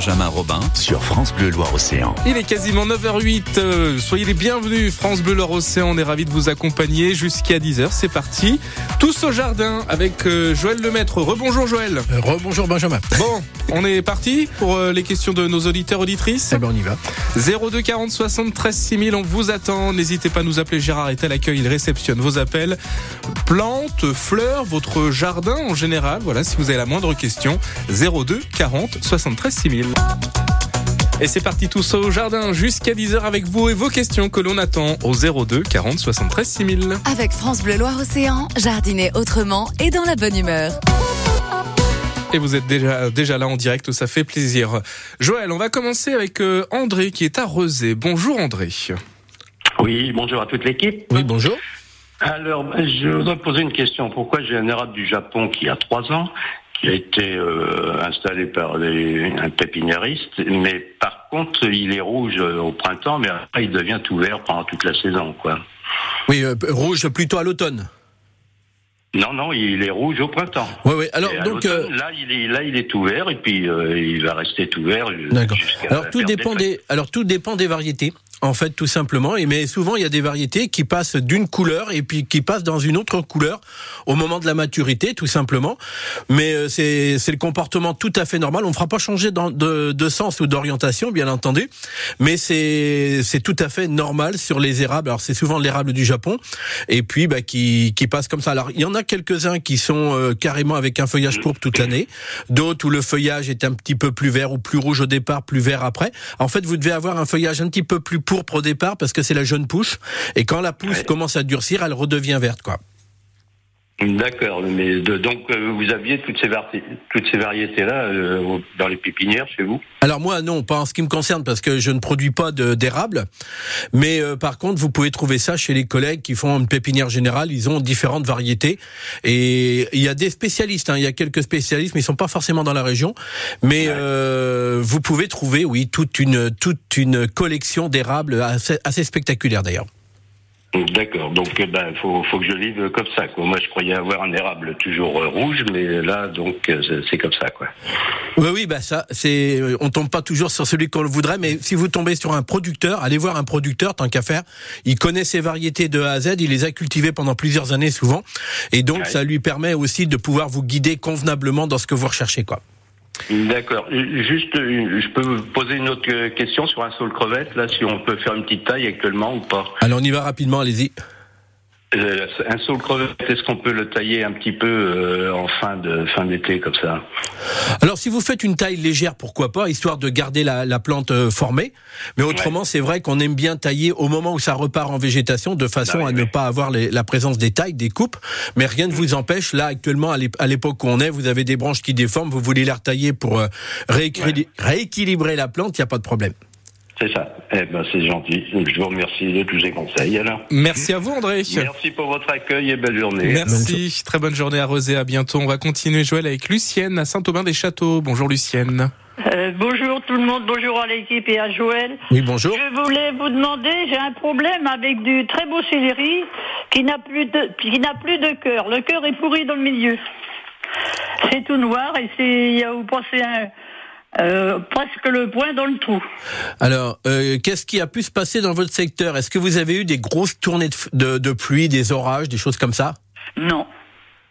Benjamin Robin sur France Bleu Loire-Océan. Il est quasiment 9h08. euh, soyez les bienvenus. France Bleu Loire-Océan, on est ravis de vous accompagner jusqu'à 10h. C'est parti. Tous au jardin avec euh, Joël Lemaître. Rebonjour Joël. Euh, Rebonjour Benjamin. Bon, on est parti pour les questions de nos auditeurs auditrices. Eh ben on y va. 02 40 73 6000, on vous attend. N'hésitez pas à nous appeler. Gérard est à l'accueil. Il réceptionne vos appels. Plantes, fleurs, votre jardin en général. Voilà, si vous avez la moindre question. 02 40 73 6000. Et c'est parti tous au jardin jusqu'à 10h avec vous et vos questions que l'on attend au 02 40 73 6000. Avec France Bleu Loire-Océan, jardiner autrement et dans la bonne humeur. Et vous êtes déjà, déjà là en direct, ça fait plaisir. Joël, on va commencer avec euh, André qui est à Rezé. Bonjour André. Oui, bonjour à toute l'équipe. Oui, bonjour. Alors, je voudrais poser une question. Pourquoi j'ai un érable du Japon qui a trois ans, qui a été euh, installé par un pépiniériste, mais par contre, il est rouge euh, au printemps, mais après, il devient tout vert pendant toute la saison, quoi. Oui, euh, rouge plutôt à l'automne. Non, non, il est rouge au printemps. Oui, oui. Alors Et donc, euh, là, il est là, il est tout vert, et puis euh, il va rester tout vert. d'accord. Alors tout dépend des, alors tout dépend des variétés. En fait, tout simplement. Et mais souvent, il y a des variétés qui passent d'une couleur et puis qui passent dans une autre couleur au moment de la maturité, tout simplement. Mais euh, c'est c'est le comportement tout à fait normal. On ne fera pas changer dans- de, de sens ou d'orientation, bien entendu. Mais c'est c'est tout à fait normal sur les érables. Alors c'est souvent l'érable du Japon et puis bah, qui qui passe comme ça. Alors il y en a quelques uns qui sont euh, carrément avec un feuillage pourpre toute l'année. D'autres où le feuillage est un petit peu plus vert ou plus rouge au départ, plus vert après. En fait, vous devez avoir un feuillage un petit peu plus pourpre au départ parce que c'est la jeune pousse. Et quand la pousse Ouais. commence à durcir, elle redevient verte, quoi. D'accord, mais de- donc euh, vous aviez toutes ces, vari- toutes ces variétés-là euh, dans les pépinières chez vous? Alors moi, non, pas en ce qui me concerne parce que je ne produis pas d'érable. Mais euh, par contre, vous pouvez trouver ça chez les collègues qui font une pépinière générale. Ils ont différentes variétés et il y a des spécialistes. hein, il y a quelques spécialistes, mais ils sont pas forcément dans la région. Mais euh, vous pouvez trouver, oui, toute une toute une collection d'érables assez, assez spectaculaire d'ailleurs. D'accord, donc il ben, faut, faut que je vive comme ça. Quoi. Moi, je croyais avoir un érable toujours euh, rouge, mais là, donc, euh, c'est- comme ça. quoi. Oui, oui, bah ça, c'est, euh, on tombe pas toujours sur celui qu'on le voudrait, mais si vous tombez sur un producteur, allez voir un producteur, tant qu'à faire. Il connaît ses variétés de A à Z, il les a cultivées pendant plusieurs années souvent, et donc Ouais. ça lui permet aussi de pouvoir vous guider convenablement dans ce que vous recherchez, quoi. D'accord. Juste, euh, je peux vous poser une autre euh, question sur un saule crevette, là, si on peut faire une petite taille actuellement ou pas? Alors on y va rapidement, allez-y. Euh, Un saule crevette, est-ce qu'on peut le tailler un petit peu euh, en fin de fin d'été comme ça Alors si vous faites une taille légère, pourquoi pas, histoire de garder la, la plante euh, formée. Mais autrement, c'est vrai qu'on aime bien tailler au moment où ça repart en végétation, de façon Ah oui, à ne pas avoir les- la présence des tailles, des coupes. Mais rien ne vous empêche. Là, actuellement, à l'ép- à l'époque où on est, vous avez des branches qui déforment, vous voulez les retailler pour rééquili- rééquilibrer la plante, il n'y a pas de problème. C'est ça. Eh ben, c'est gentil. Je vous remercie de tous ces conseils. Alors, Merci à vous André. merci pour votre accueil et belle journée. Merci, très bonne journée à Rezé, à bientôt. On va continuer Joël avec Lucienne à Saint-Aubin-des-Châteaux. Bonjour Lucienne. Euh, bonjour tout le monde, bonjour à l'équipe et à Joël. Oui, bonjour. Je voulais vous demander, j'ai un problème avec du très beau céleri qui n'a plus de qui n'a plus de cœur. Le cœur est pourri dans le milieu. C'est tout noir et c'est vous pensez un euh, presque le point dans le trou. Alors, euh, qu'est-ce qui a pu se passer dans votre secteur? Est-ce que vous avez eu des grosses tournées de, de, de pluie, des orages, des choses comme ça? Non.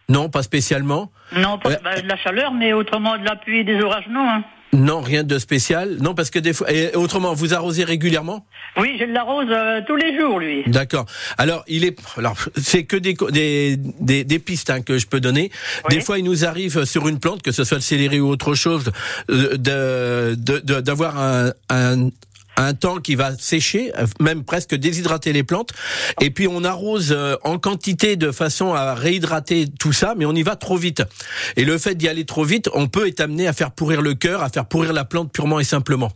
Non, pas spécialement? Non, pas Ouais. bah, de la chaleur, mais autrement de la pluie et des orages, non. hein. Non, rien de spécial. Non, parce que des fois. Et autrement, vous arrosez régulièrement? Oui, je l'arrose euh, tous les jours, lui. D'accord. Alors, il est. Alors, c'est que des, des, des, des pistes hein, que je peux donner. Oui. Des fois, il nous arrive sur une plante, que ce soit le céleri ou autre chose, euh, de de- de- d'avoir un, un un temps qui va sécher, même presque déshydrater les plantes, et puis on arrose euh, en quantité de façon à réhydrater tout ça, mais on y va trop vite. Et le fait d'y aller trop vite, on peut être amené à faire pourrir le cœur, à faire pourrir la plante purement et simplement.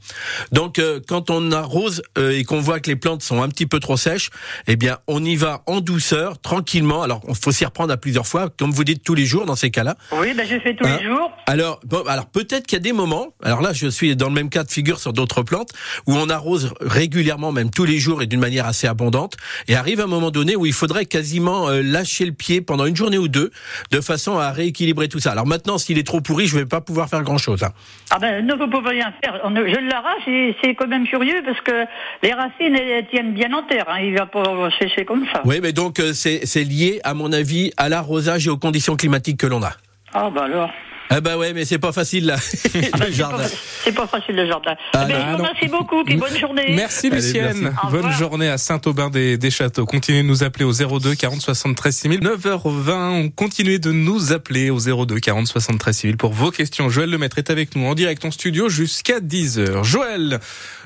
Donc euh, quand on arrose euh, et qu'on voit que les plantes sont un petit peu trop sèches, eh bien on y va en douceur, tranquillement. Alors il faut s'y reprendre à plusieurs fois, comme vous dites tous les jours dans ces cas-là. Oui, ben je fais tous Hein les jours. Alors, bon, alors peut-être qu'il y a des moments. Alors là, je suis dans le même cas de figure sur d'autres plantes où on arrose régulièrement, même tous les jours et d'une manière assez abondante. Et arrive un moment donné où il faudrait quasiment euh, lâcher le pied pendant une journée ou deux, de façon à rééquilibrer tout ça. Alors maintenant, s'il est trop pourri, je vais pas pouvoir faire grand chose. Hein. Ah ben non, vous pouvez rien faire. Je l'arrache et c'est quand même curieux parce que les racines elles tiennent bien en terre. Hein. Il va pas sécher comme ça. Oui, mais donc euh, c'est lié, à mon avis, à l'arrosage et aux conditions climatiques que l'on a. Ah bah alors. Ah bah ouais, mais c'est pas facile là, Ah le c'est jardin. pas- C'est pas facile le jardin. Ah Eh ben, non. je vous remercie beaucoup puis bonne journée. Merci Allez, Lucienne. merci. Bonne journée à Saint-Aubin des, des Châteaux. Continuez de nous appeler au 02 40 73 6000. 9h20, on continue de nous appeler au 02 40 73 6000 pour vos questions. Joël Lemaître est avec nous en direct en studio jusqu'à 10h. Joël,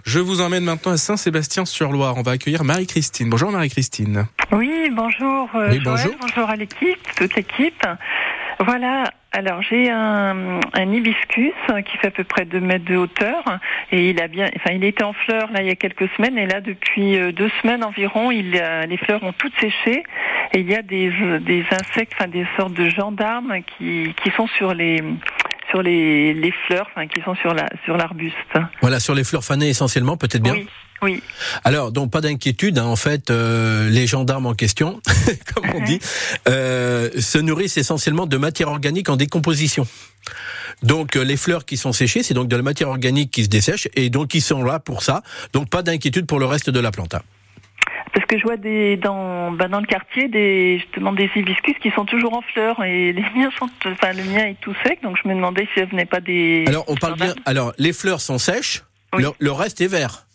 je vous emmène maintenant à Saint-Sébastien-sur-Loire. On va accueillir Marie-Christine. Bonjour Marie-Christine. Oui, bonjour. euh, Oui, Joël, bonjour. bonjour à l'équipe, toute l'équipe. Voilà, alors j'ai un, un hibiscus qui fait à peu près 2 mètres de hauteur et il a bien, enfin il était en fleurs là il y a quelques semaines et là depuis euh, deux semaines environ, il, a- les fleurs ont toutes séché et il y a des, des insectes, enfin des sortes de gendarmes qui, qui sont sur les sur les, les fleurs, enfin qui sont sur la sur l'arbuste. Voilà, sur les fleurs fanées essentiellement, peut-être bien. Oui, oui. Alors, donc pas d'inquiétude, hein, en fait, euh, les gendarmes en question, comme on dit, euh, se nourrissent essentiellement de matière organique en décomposition. Donc euh, les fleurs qui sont séchées, c'est donc de la matière organique qui se dessèche et donc ils sont là pour ça. Donc pas d'inquiétude pour le reste de la plante. hein. Parce que je vois des dans bah, dans le quartier des justement des hibiscus qui sont toujours en fleurs et les miens sont enfin le mien est tout sec donc je me demandais si ça venait pas des Alors on parle bien. Alors les fleurs sont sèches, Oui. le, le reste est vert.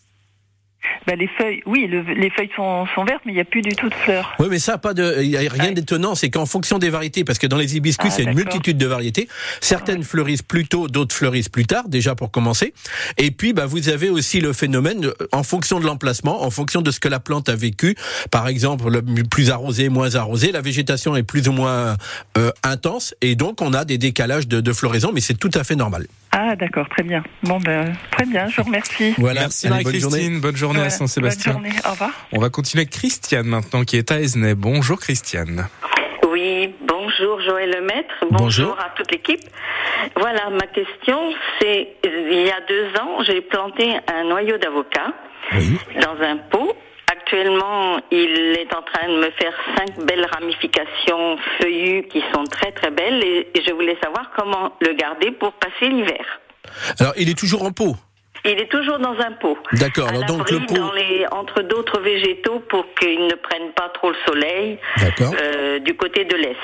Bah, les feuilles oui le- les feuilles sont, sont vertes mais il n'y a plus du tout de fleurs. Oui, mais ça, pas de, il y a rien Ouais. d'étonnant, c'est qu'en fonction des variétés, parce que dans les hibiscus, Ah, il y a une multitude de variétés. Certaines fleurissent plus tôt, d'autres fleurissent plus tard, déjà pour commencer. Et puis, bah, vous avez aussi le phénomène, en fonction de l'emplacement, en fonction de ce que la plante a vécu. Par exemple, le plus arrosé, moins arrosé, la végétation est plus ou moins euh, intense, et donc on a des décalages de, de floraison, mais c'est tout à fait normal. Ah d'accord très bien bon ben très bien je vous remercie. Voilà. Merci Allez, bonne journée. Marie-Christine. Bonne journée à Saint-Sébastien. Bonne journée au revoir. On va continuer avec Christiane maintenant qui est à Esnay. Bonjour Christiane. Oui, bonjour Joël Lemaître, Bonjour. bonjour, à toute l'équipe. Voilà, ma question, c'est il y a deux ans, j'ai planté un noyau d'avocat Oui. dans un pot. Actuellement, il est en train de me faire cinq belles ramifications feuillues qui sont très très belles et je voulais savoir comment le garder pour passer l'hiver. Alors, il est toujours en pot? Il est toujours dans un pot. D'accord. Alors, donc, le pot. dans les, entre d'autres végétaux pour qu'ils ne prennent pas trop le soleil D'accord. euh, du côté de l'est.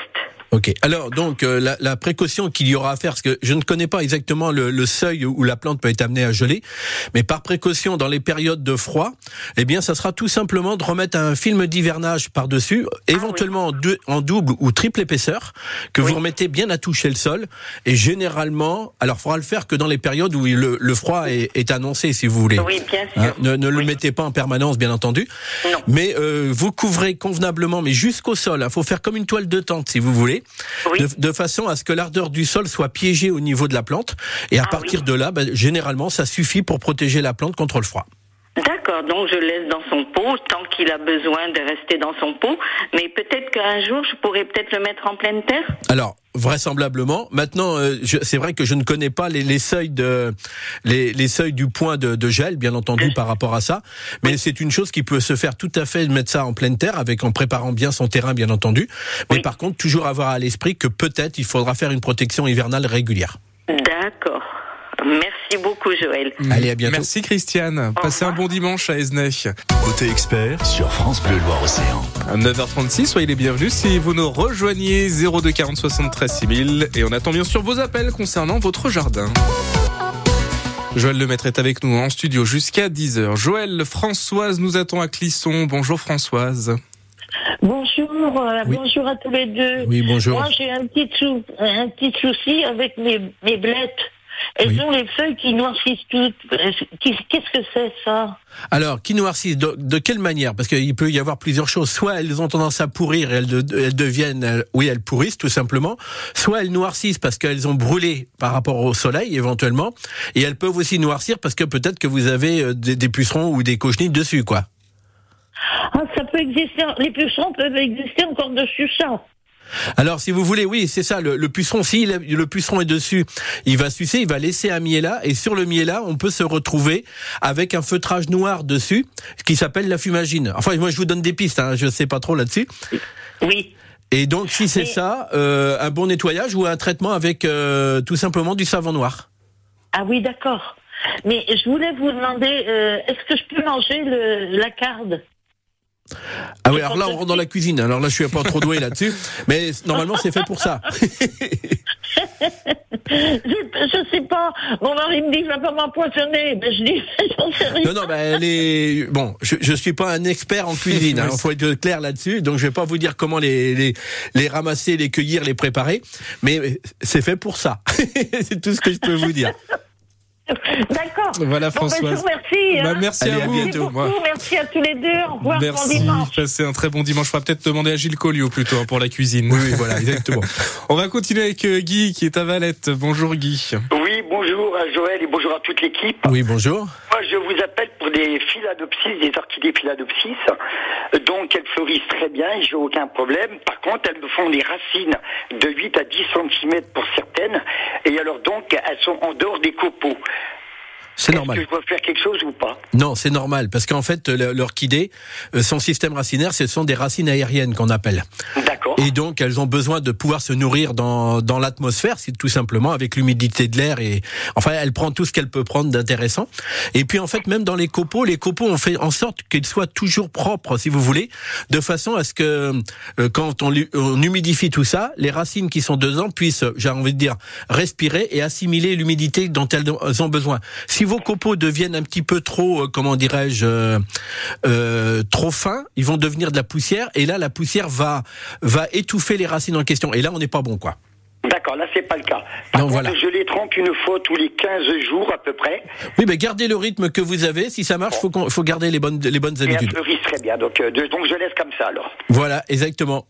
Ok. Alors donc euh, la, la précaution qu'il y aura à faire, parce que je ne connais pas exactement le, le seuil où la plante peut être amenée à geler, mais par précaution dans les périodes de froid, eh bien ça sera tout simplement de remettre un film d'hivernage par dessus, éventuellement en, deux- en double ou triple épaisseur, que vous remettez bien à toucher le sol. Et généralement, alors faudra le faire que dans les périodes où le, le froid est, est annoncé, si vous voulez. Oui, bien sûr. Hein, ne ne le Oui. mettez pas en permanence, bien entendu. Non. Mais euh, vous couvrez convenablement, mais jusqu'au sol. Il faut faire comme une toile de tente, si vous voulez, Oui. de, de façon à ce que l'ardeur du sol soit piégée au niveau de la plante. Et à Ah partir oui. de là, ben, généralement, ça suffit pour protéger la plante contre le froid. D'accord, donc je laisse dans son pot tant qu'il a besoin de rester dans son pot, mais peut-être qu'un jour je pourrais peut-être le mettre en pleine terre? Alors vraisemblablement. Maintenant, euh, c'est vrai que je ne connais pas les, les seuils de les, les seuils du point de, de gel, bien entendu, par rapport à ça. Mais c'est une chose qui peut se faire tout à fait, de mettre ça en pleine terre, avec en préparant bien son terrain, bien entendu. Mais Oui. par contre, toujours avoir à l'esprit que peut-être il faudra faire une protection hivernale régulière. D'accord. Merci beaucoup Joël. Allez, à bientôt. Merci Christiane. Passez un bon dimanche à Esnay. Côté expert sur France Bleu Loire Océan. À 9h36, soyez les bienvenus si vous nous rejoignez 02 40 73 6000 et on attend bien sûr vos appels concernant votre jardin. Joël Lemaître est avec nous en studio jusqu'à 10h. Joël, Françoise nous attend à Clisson. Bonjour Françoise. Bonjour, euh, Oui. bonjour à tous les deux. Oui, bonjour. Moi, j'ai un petit, sou- un petit souci avec mes, mes blettes. Elles Oui. ont les feuilles qui noircissent toutes. Qu'est- Qu'est-ce que c'est ça? Alors, qui noircissent de, de quelle manière? Parce qu'il peut y avoir plusieurs choses. Soit elles ont tendance à pourrir et elles, de- elles deviennent, oui, elles pourrissent tout simplement. Soit elles noircissent parce qu'elles ont brûlé par rapport au soleil éventuellement. Et elles peuvent aussi noircir parce que peut-être que vous avez euh, des, des pucerons ou des cochenilles dessus, quoi. Ah, ça peut exister. Les pucerons peuvent exister encore dessus ça. Alors, si vous voulez, oui, c'est ça. Le, le puceron, si le, le puceron est dessus, il va sucer, il va laisser un miella, et sur le miella, on peut se retrouver avec un feutrage noir dessus, qui s'appelle la fumagine. Enfin, moi, je vous donne des pistes, hein, je sais pas trop là-dessus. Oui. Et donc, si c'est Mais- ça, euh, un bon nettoyage ou un traitement avec euh, tout simplement du savon noir. Ah oui, d'accord. Mais je voulais vous demander, euh, est-ce que je peux manger le, la carde? Ah oui, alors là, on rentre dans la cuisine. Alors là, je suis pas trop doué là-dessus, mais normalement, c'est fait pour ça. je, sais pas. Mon mari me dit, va pas m'empoisonner. Ben, je dis, j'en sais rien. Non, non, bah, les... bon, je, je suis pas un expert en cuisine. Il faut être clair là-dessus. Donc, je vais pas vous dire comment les, les, les ramasser, les cueillir, les préparer. Mais c'est fait pour ça. c'est tout ce que je peux vous dire. D'accord. Voilà, Bon, ben, Françoise. vous remercie. Bah, hein. merci Allez, à à vous. Merci bientôt, beaucoup. Merci à tous les deux. Au revoir. Bon Merci. dimanche. Passez un très bon dimanche. Je peut-être demander à Gilles Colliot plutôt hein, pour la cuisine. Oui, oui, voilà, exactement. On va continuer avec euh, Guy qui est à Valette. Bonjour Guy. Oui, bonjour à Joël et bonjour à toute l'équipe. Oui, bonjour. Moi, je vous appelle des philadopsis, des orchidées philadopsis. Donc, elles fleurissent très bien j'ai aucun problème. Par contre, elles me font des racines de 8 à 10 cm pour certaines. Et alors, donc, elles sont en dehors des copeaux. C'est Est-ce normal. que je dois faire quelque chose ou pas? Non, c'est normal parce qu'en fait, l'orchidée, euh, son système racinaire, ce sont des racines aériennes qu'on appelle. Et donc, elles ont besoin de pouvoir se nourrir dans, dans l'atmosphère, c'est tout simplement avec l'humidité de l'air et enfin, elle prend tout ce qu'elle peut prendre d'intéressant. Et puis, en fait, même dans les copeaux, les copeaux, on fait en sorte qu'ils soient toujours propres, si vous voulez, de façon à ce que euh, quand on, on humidifie tout ça, les racines qui sont dedans puissent, j'ai envie de dire, respirer et assimiler l'humidité dont elles ont besoin. Si vos copeaux deviennent un petit peu trop, euh, comment dirais-je, euh, euh, trop fins, ils vont devenir de la poussière et là, la poussière va étouffer les racines en question. Et là, on n'est pas bon, quoi. D'accord, là, c'est pas le cas. Par contre, voilà. je les trempe une fois tous les 15 jours à peu près. Oui, mais gardez le rythme que vous avez. Si ça marche, faut qu'on- faut garder les bonnes les bonnes Et habitudes. fleurissent très bien. Donc, euh, donc, je laisse comme ça alors. Voilà, exactement.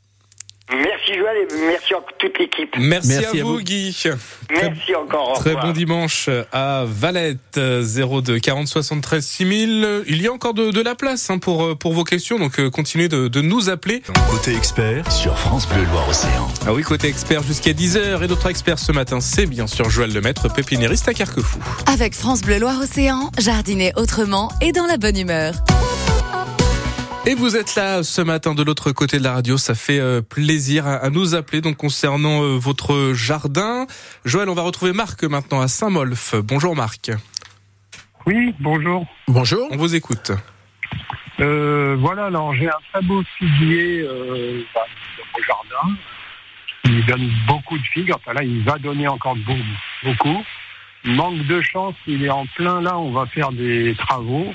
Merci Joël et merci à toute l'équipe. Merci, Merci à, à vous, vous. Guy. Merci encore. Très bon dimanche à Valette, euh, 02 40 73 6000. Il y a encore de, de la place hein, pour, euh, pour vos questions, donc euh, continuez de, de nous appeler. Côté expert sur France Bleu Loire-Océan. Ah oui, côté expert jusqu'à 10h et d'autres experts ce matin, c'est bien sûr Joël Lemaître, pépiniériste à Carquefou. Avec France Bleu Loire-Océan, jardiner autrement et dans la bonne humeur. Et vous êtes là ce matin de l'autre côté de la radio, ça fait euh, plaisir à, nous appeler donc concernant euh, votre jardin. Joël, on va retrouver Marc maintenant à Saint-Molf. Bonjour Marc, Oui, bonjour. Bonjour. on vous écoute. Euh, voilà, alors j'ai un très beau figuier euh, bah, dans mon jardin. Il donne beaucoup de figues. Enfin là, il va donner encore beau- beaucoup. Manque de chance, il est en plein là. On va faire des travaux.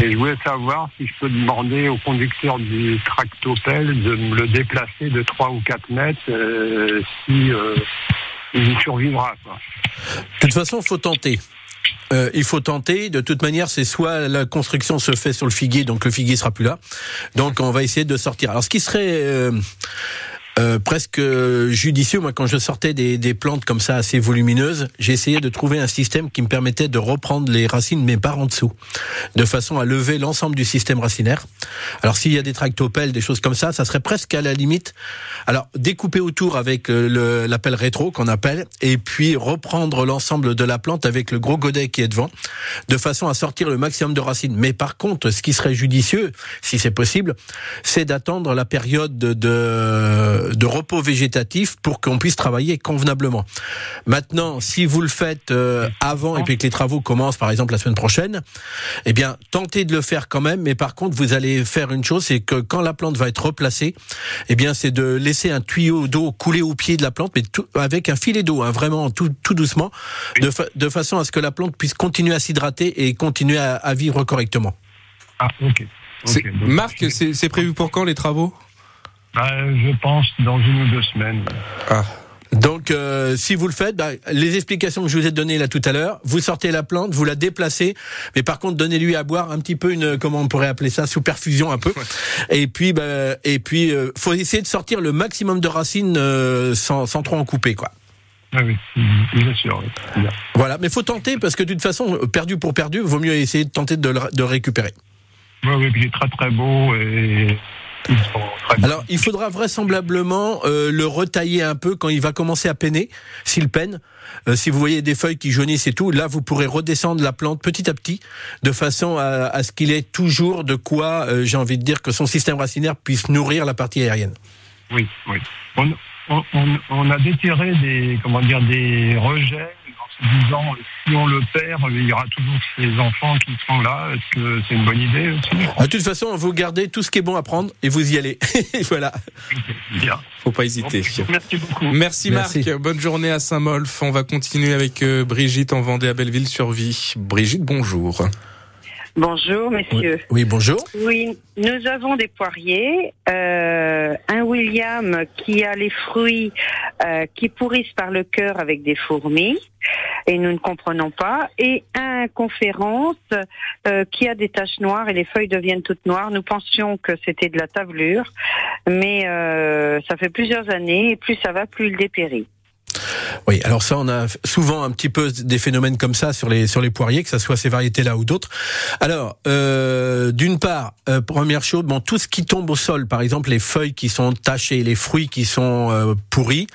Et je voulais savoir si je peux demander au conducteur du tractopelle de me le déplacer de 3 ou 4 mètres euh, si euh, il survivra. Quoi. De toute façon, faut tenter. Euh, il faut tenter. De toute manière, c'est soit la construction se fait sur le figuier, donc le figuier sera plus là. Donc, on va essayer de sortir. Alors, ce qui serait euh, presque judicieux, moi, quand je sortais des, des plantes comme ça assez volumineuses, essayé de trouver un système qui me permettait de reprendre les racines, mais par en dessous, de façon à lever l'ensemble du système racinaire. Alors, s'il y a des tractopelles, des choses comme ça, ça serait presque à la limite. Alors, découper autour avec euh, l'appel rétro qu'on appelle, et puis reprendre l'ensemble de la plante avec le gros godet qui est devant, de façon à sortir le maximum de racines. Mais par contre, ce qui serait judicieux, si c'est possible, c'est d'attendre la période de, de, repos végétatif pour qu'on puisse travailler convenablement. Maintenant, si vous le faites euh, avant et puis que les travaux commencent, par exemple la semaine prochaine, eh bien, tentez de le faire quand même. Mais par contre, vous allez faire une chose, c'est que quand la plante va être replacée, eh bien, c'est de laisser un tuyau d'eau couler au pied de la plante, mais tout, avec un filet d'eau, hein, vraiment tout, tout doucement, de, fa- de façon à ce que la plante puisse continuer à s'hydrater et continuer à, à vivre correctement. Ah, ok. Donc- Marc, c'est c'est prévu pour quand les travaux? Bah, je pense dans une ou deux semaines. Ah. Donc, euh, si vous le faites, bah, les explications que je vous ai données là tout à l'heure, vous sortez la plante, vous la déplacez, mais par contre, donnez-lui à boire un petit peu une, comment on pourrait appeler ça, sous perfusion un peu. Et puis, bah, et puis, euh, faut essayer de sortir le maximum de racines euh, sans, sans trop en couper, quoi. Ah oui, mhm, bien sûr. oui. Bien. Voilà, mais faut tenter parce que de toute façon, perdu pour perdu, vaut mieux essayer de tenter de le, de le récupérer. Oui, oui, puis il est très très beau et Alors, il faudra vraisemblablement euh, le retailler un peu quand il va commencer à peiner, s'il peine. Euh, si vous voyez des feuilles qui jaunissent et tout, là, vous pourrez redescendre la plante petit à petit, de façon à, à ce qu'il ait toujours de quoi, euh, j'ai envie de dire, que son système racinaire puisse nourrir la partie aérienne. Oui, oui. On, on, on- a déterré des, comment dire, des rejets disant si on le perd, il y aura toujours ces enfants qui seront là. Est-ce que c'est une bonne idée aussi? De toute façon, vous gardez tout ce qui est bon à prendre et vous y allez. voilà. Bien. Faut pas hésiter. Merci beaucoup. Merci, Merci. Marc. Bonne journée à Saint-Molf. On va continuer avec euh, Brigitte en Vendée à Belleville-sur-Vie. Brigitte, bonjour. Bonjour, messieurs. Oui, bonjour. Oui, nous avons des poiriers. euh, un William qui a les fruits euh, qui pourrissent par le cœur avec des fourmis, et nous ne comprenons pas. Et un conférence euh, qui a des taches noires et les feuilles deviennent toutes noires. Nous pensions que c'était de la tavelure, mais euh, ça fait plusieurs années, et plus ça va, plus il dépérit. Oui, alors ça, on a souvent un petit peu des phénomènes comme ça sur les sur les poiriers, que ce soit ces variétés-là ou d'autres. Alors, euh, d'une part, première chose, bon, tout ce qui tombe au sol, par exemple les feuilles qui sont tachées, les fruits qui sont pourris,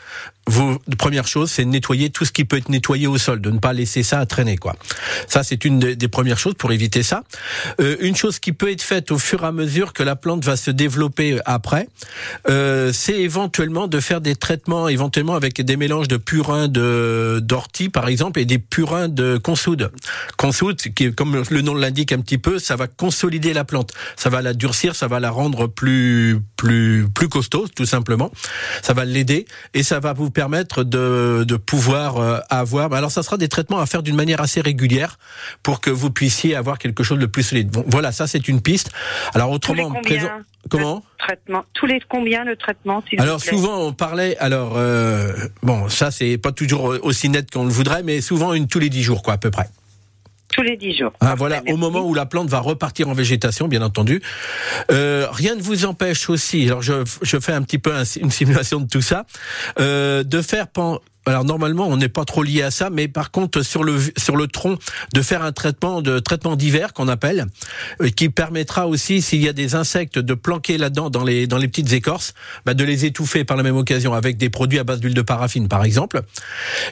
vous, première chose, c'est nettoyer tout ce qui peut être nettoyé au sol, de ne pas laisser ça à traîner, quoi. Ça, c'est une des, premières choses pour éviter ça. Euh, une chose qui peut être faite au fur et à mesure que la plante va se développer après, euh, c'est éventuellement de faire des traitements, éventuellement avec des mélanges de purin de d'ortie, par exemple, et des purins de consoude. Consoude, qui, comme le nom l'indique un petit peu, ça va consolider la plante, ça va la durcir, ça va la rendre plus plus plus costaud, tout simplement. Ça va l'aider et ça va vous permettre de, de pouvoir euh, avoir. Alors, ça sera des traitements à faire d'une manière assez régulière pour que vous puissiez avoir quelque chose de plus solide. Bon, voilà, ça c'est une piste. Alors autrement, présent- comment Traitement. Tous les combien le traitement, alors vous plaît? souvent on parlait, alors euh, bon ça c'est pas toujours aussi net qu'on le voudrait, mais souvent une tous les dix jours quoi à peu près. Tous les dix jours. Ah, voilà, au moment où la plante va repartir en végétation, bien entendu. Euh, rien ne vous empêche aussi, alors je, je fais un petit peu un- une simulation de tout ça, euh, de faire pen- alors normalement, on n'est pas trop lié à ça, mais par contre sur le sur le tronc, de faire un traitement de traitement d'hiver qu'on appelle, euh, qui permettra aussi s'il y a des insectes de planquer là-dedans dans les dans les petites écorces, bah, de les étouffer par la même occasion avec des produits à base d'huile de paraffine par exemple.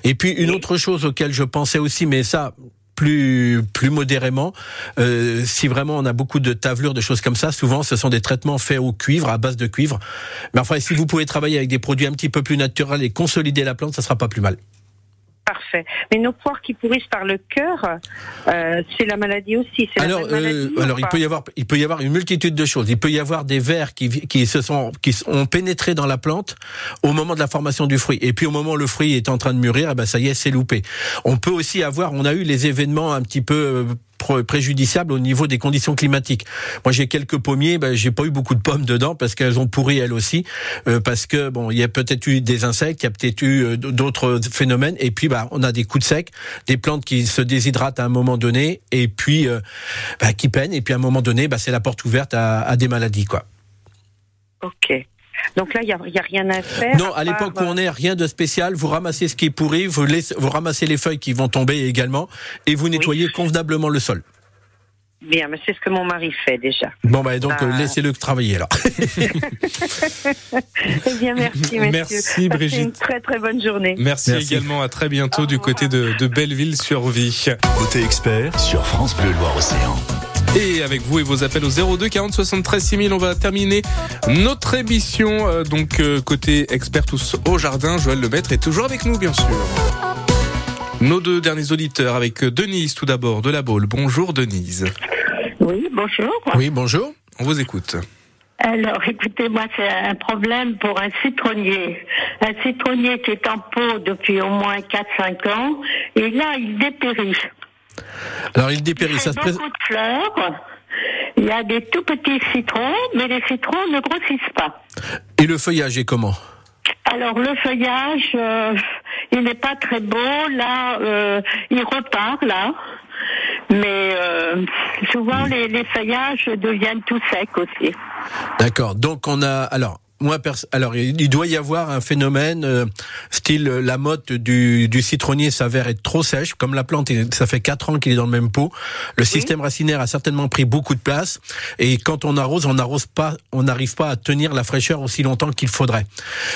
Et puis une autre chose auquel je pensais aussi, mais ça plus modérément, euh, si vraiment on a beaucoup de tavelures, de choses comme ça, souvent ce sont des traitements faits au cuivre, à base de cuivre. Mais enfin, si vous pouvez travailler avec des produits un petit peu plus naturels et consolider la plante, ça sera pas plus mal. Parfait. Mais nos poires qui pourrissent par le cœur, euh, c'est la maladie aussi. La Alors, maladie, euh, alors il peut y avoir, il peut y avoir une multitude de choses. Il peut y avoir des vers qui, qui se sont, qui ont pénétré dans la plante au moment de la formation du fruit. Et puis au moment où le fruit est en train de mûrir, eh ben ça y est, c'est loupé. On peut aussi avoir, on a eu les événements un petit peu préjudiciables au niveau des conditions climatiques. Moi, j'ai quelques pommiers, ben, j'ai pas eu beaucoup de pommes dedans parce qu'elles ont pourri elles aussi, euh, parce que bon, il y a peut-être eu des insectes, il y a peut-être eu euh, d'autres phénomènes, et puis bah, on a des coups de sec, des plantes qui se déshydratent à un moment donné, et puis euh, bah, qui peinent, et puis à un moment donné, bah, c'est la porte ouverte à, à des maladies, quoi. Ok. Donc là, il n'y a, il y a rien à faire. Non, à l'époque où on est, rien de spécial. Vous ramassez ce qui est pourri, vous, laissez, vous ramassez les feuilles qui vont tomber également, et vous nettoyez convenablement le sol. euh, Bien, mais c'est ce que mon mari fait déjà. Bon, bah, donc Ah. euh, laissez-le travailler alors. Eh bien, merci, messieurs. Merci, Passez Brigitte. une très très bonne journée. Merci, Merci. également. À très bientôt du côté de, de Belleville-sur-Vie. Côté expert sur France Bleu Loire-Océan. Et avec vous et vos appels au 02 40 73 6000, on va terminer notre émission. euh, donc, euh, côté expert tous au jardin, Joël Lemaître est toujours avec nous, bien sûr. Nos deux derniers auditeurs avec euh, Denise tout d'abord de la Baule. Bonjour Denise. Oui, bonjour. Oui, bonjour. On vous écoute. Alors, écoutez, moi, c'est un problème pour un citronnier. Un citronnier qui est en pot depuis au moins 4-5 ans, et là, il dépérit. Alors, il dépérit. Il Ça fait se présente. beaucoup de fleurs. Il y a des tout petits citrons, mais les citrons ne grossissent pas. Et le feuillage est comment? Alors, le feuillage, euh, il n'est pas très beau. Là, euh, il repart, là. Mais euh, souvent, les, les feuillages deviennent tout secs aussi. D'accord. Donc, on a. Alors. Moi, alors il doit y avoir un phénomène euh, style euh, la motte du, du citronnier s'avère être trop sèche, comme la plante, ça fait quatre ans qu'il est dans le même pot. Le système racinaire a certainement pris beaucoup de place, et quand on arrose, on n'arrose pas, on n'arrive pas à tenir la fraîcheur aussi longtemps qu'il faudrait.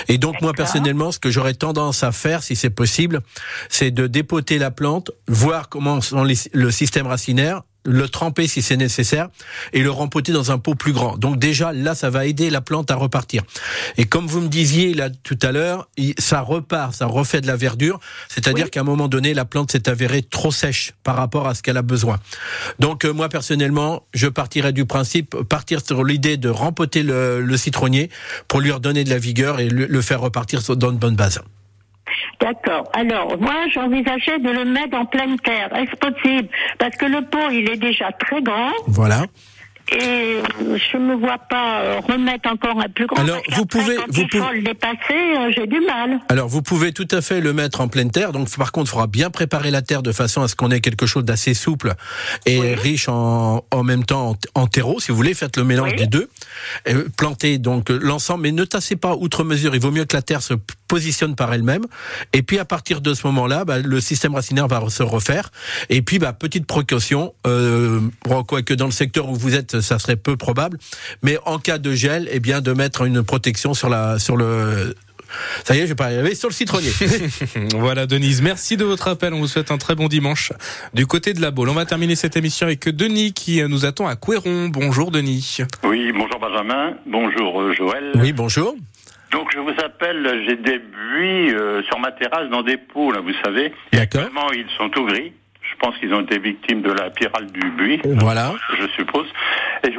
Et donc moi personnellement, ce que j'aurais tendance à faire, si c'est possible, c'est de dépoter la plante, voir comment sont les- le système racinaire le tremper si c'est nécessaire et le rempoter dans un pot plus grand. Donc déjà là ça va aider la plante à repartir. Et comme vous me disiez là tout à l'heure, ça repart, ça refait de la verdure, c'est-à-dire qu'à un moment donné la plante s'est avérée trop sèche par rapport à ce qu'elle a besoin. Donc euh, moi personnellement, je partirais du principe partir sur l'idée de rempoter le, le citronnier pour lui redonner de la vigueur et le, le faire repartir dans de bonnes bases. D'accord. Alors, moi, j'envisageais de le mettre en pleine terre. Est-ce possible? Parce que le pot, il est déjà très grand. Voilà. Et je me vois pas euh, remettre encore un plus grand. Alors, vous pouvez- quand vous il pouvez- faut le dépasser, euh, j'ai du mal. Alors vous pouvez tout à fait le mettre en pleine terre. Donc par contre, il faudra bien préparer la terre de façon à ce qu'on ait quelque chose d'assez souple et riche en, en même temps en, en terreau. Si vous voulez, faites le mélange des deux. Et plantez donc euh, l'ensemble, mais ne tassez pas outre mesure. Il vaut mieux que la terre se positionne par elle-même. Et puis à partir de ce moment-là, bah, le système racinaire va se refaire. Et puis bah, petite précaution, euh, bon, quoique dans le secteur où vous êtes, ça serait peu probable. Mais en cas de gel, eh bien de mettre une protection sur la sur le ça y est, je vais pas y arriver sur le citronnier. voilà Denise, merci de votre appel. On vous souhaite un très bon dimanche du côté de la Baule. On va terminer cette émission avec Denis qui nous attend à Couéron. Bonjour Denis. Oui, bonjour Benjamin, bonjour euh, Joël. Oui, bonjour. Donc je vous appelle, j'ai des buis euh, sur ma terrasse dans des pots, là, vous savez. D'accord. Actuellement, ils sont tout gris. Je pense qu'ils ont été victimes de la pyrale du buis. Voilà. Je suppose.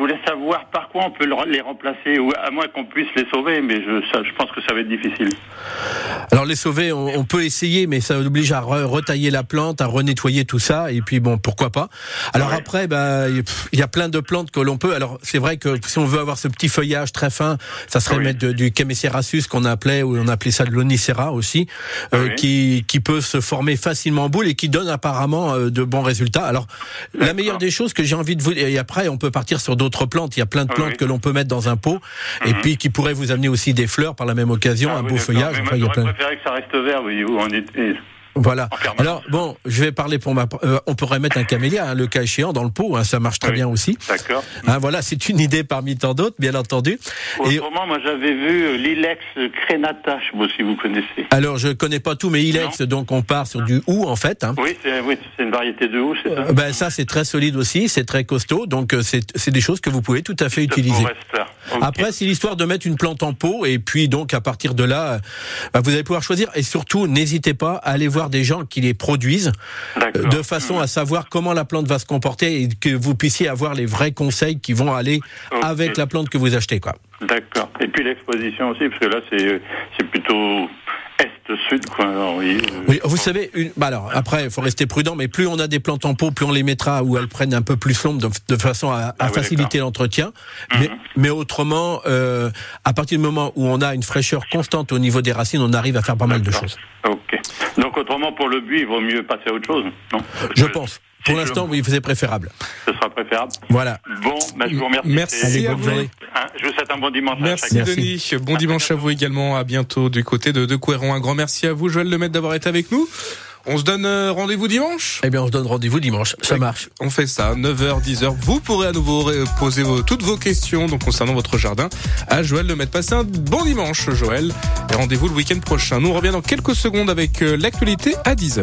Voulais savoir par quoi on peut le- les remplacer, ou à moins qu'on puisse les sauver, mais je, ça, je pense que ça va être difficile. Alors les sauver, on, on peut essayer, mais ça oblige à re- retailler la plante, à renettoyer tout ça, et puis bon, pourquoi pas. Alors après, bah, il y a plein de plantes que l'on peut. Alors c'est vrai que si on veut avoir ce petit feuillage très fin, ça serait mettre de- du Chemicerasus qu'on appelait, ou on appelait ça de l'onicera aussi, euh, qui, qui peut se former facilement en boule et qui donne apparemment euh, de bons résultats. Alors la meilleure des choses que j'ai envie de vous et après on peut partir sur d'autres plantes. Il y a plein de plantes que l'on peut mettre dans un pot et puis qui pourraient vous amener aussi des fleurs par la même occasion, un beau feuillage. Mais Enfin, moi, il y a j'aurais plein- préféré que ça reste vert, voyez-vous, en été. Voilà. Alors bon, je vais parler pour ma. euh, on pourrait mettre un camélia, hein, le cas échéant, dans le pot. hein, ça marche très bien aussi. D'accord. Hein, voilà, c'est une idée parmi tant d'autres, bien entendu. Et Autrement, moi j'avais vu euh, l'ilex crenata, je sais pas si vous connaissez. alors, je connais pas tout, mais ilex, donc on part sur du hou en fait. Hein. Oui, c'est oui, c'est une variété de c'est ça Euh, Ben ça c'est très solide aussi, c'est très costaud, donc euh, c'est c'est des choses que vous pouvez tout à fait utiliser. Après c'est l'histoire de mettre une plante en pot et puis donc à partir de là, ben, vous allez pouvoir choisir et surtout n'hésitez pas à aller voir des gens qui les produisent euh, de façon à savoir comment la plante va se comporter et que vous puissiez avoir les vrais conseils qui vont aller avec la plante que vous achetez quoi. D'accord. Et puis l'exposition aussi, parce que là c'est euh, quoi. Alors, oui, euh, Oui, vous savez, une, bah alors après, il faut rester prudent, mais plus on a des plantes en pot, plus on les mettra où elles prennent un peu plus l'ombre, de, de façon à, à oui, faciliter l'entretien. Mais, mais autrement, euh, à partir du moment où on a une fraîcheur constante au niveau des racines, on arrive à faire pas mal de choses. Ok. Donc autrement, pour le buis, il vaut mieux passer à autre chose, non? Je pense. Pour l'instant, oui, c'est préférable. Ce sera préférable. Voilà. Bon, bah, je vous remercie. Merci à vous. Hein, je vous souhaite un bon dimanche. à Merci. Denis. Bon dimanche à vous également. À bientôt du côté de, de Couéron. Un grand merci à vous, Joël Lemaitre, d'avoir été avec nous. On se donne euh, rendez-vous dimanche? Eh bien, on se donne rendez-vous dimanche. Ça marche. On fait ça, 9h, 10h. Vous pourrez à nouveau poser vos- toutes vos questions donc, concernant votre jardin à Joël Lemaitre. Passez un bon dimanche, Joël. Et rendez-vous le week-end prochain. Nous, on revient dans quelques secondes avec euh, l'actualité à 10h.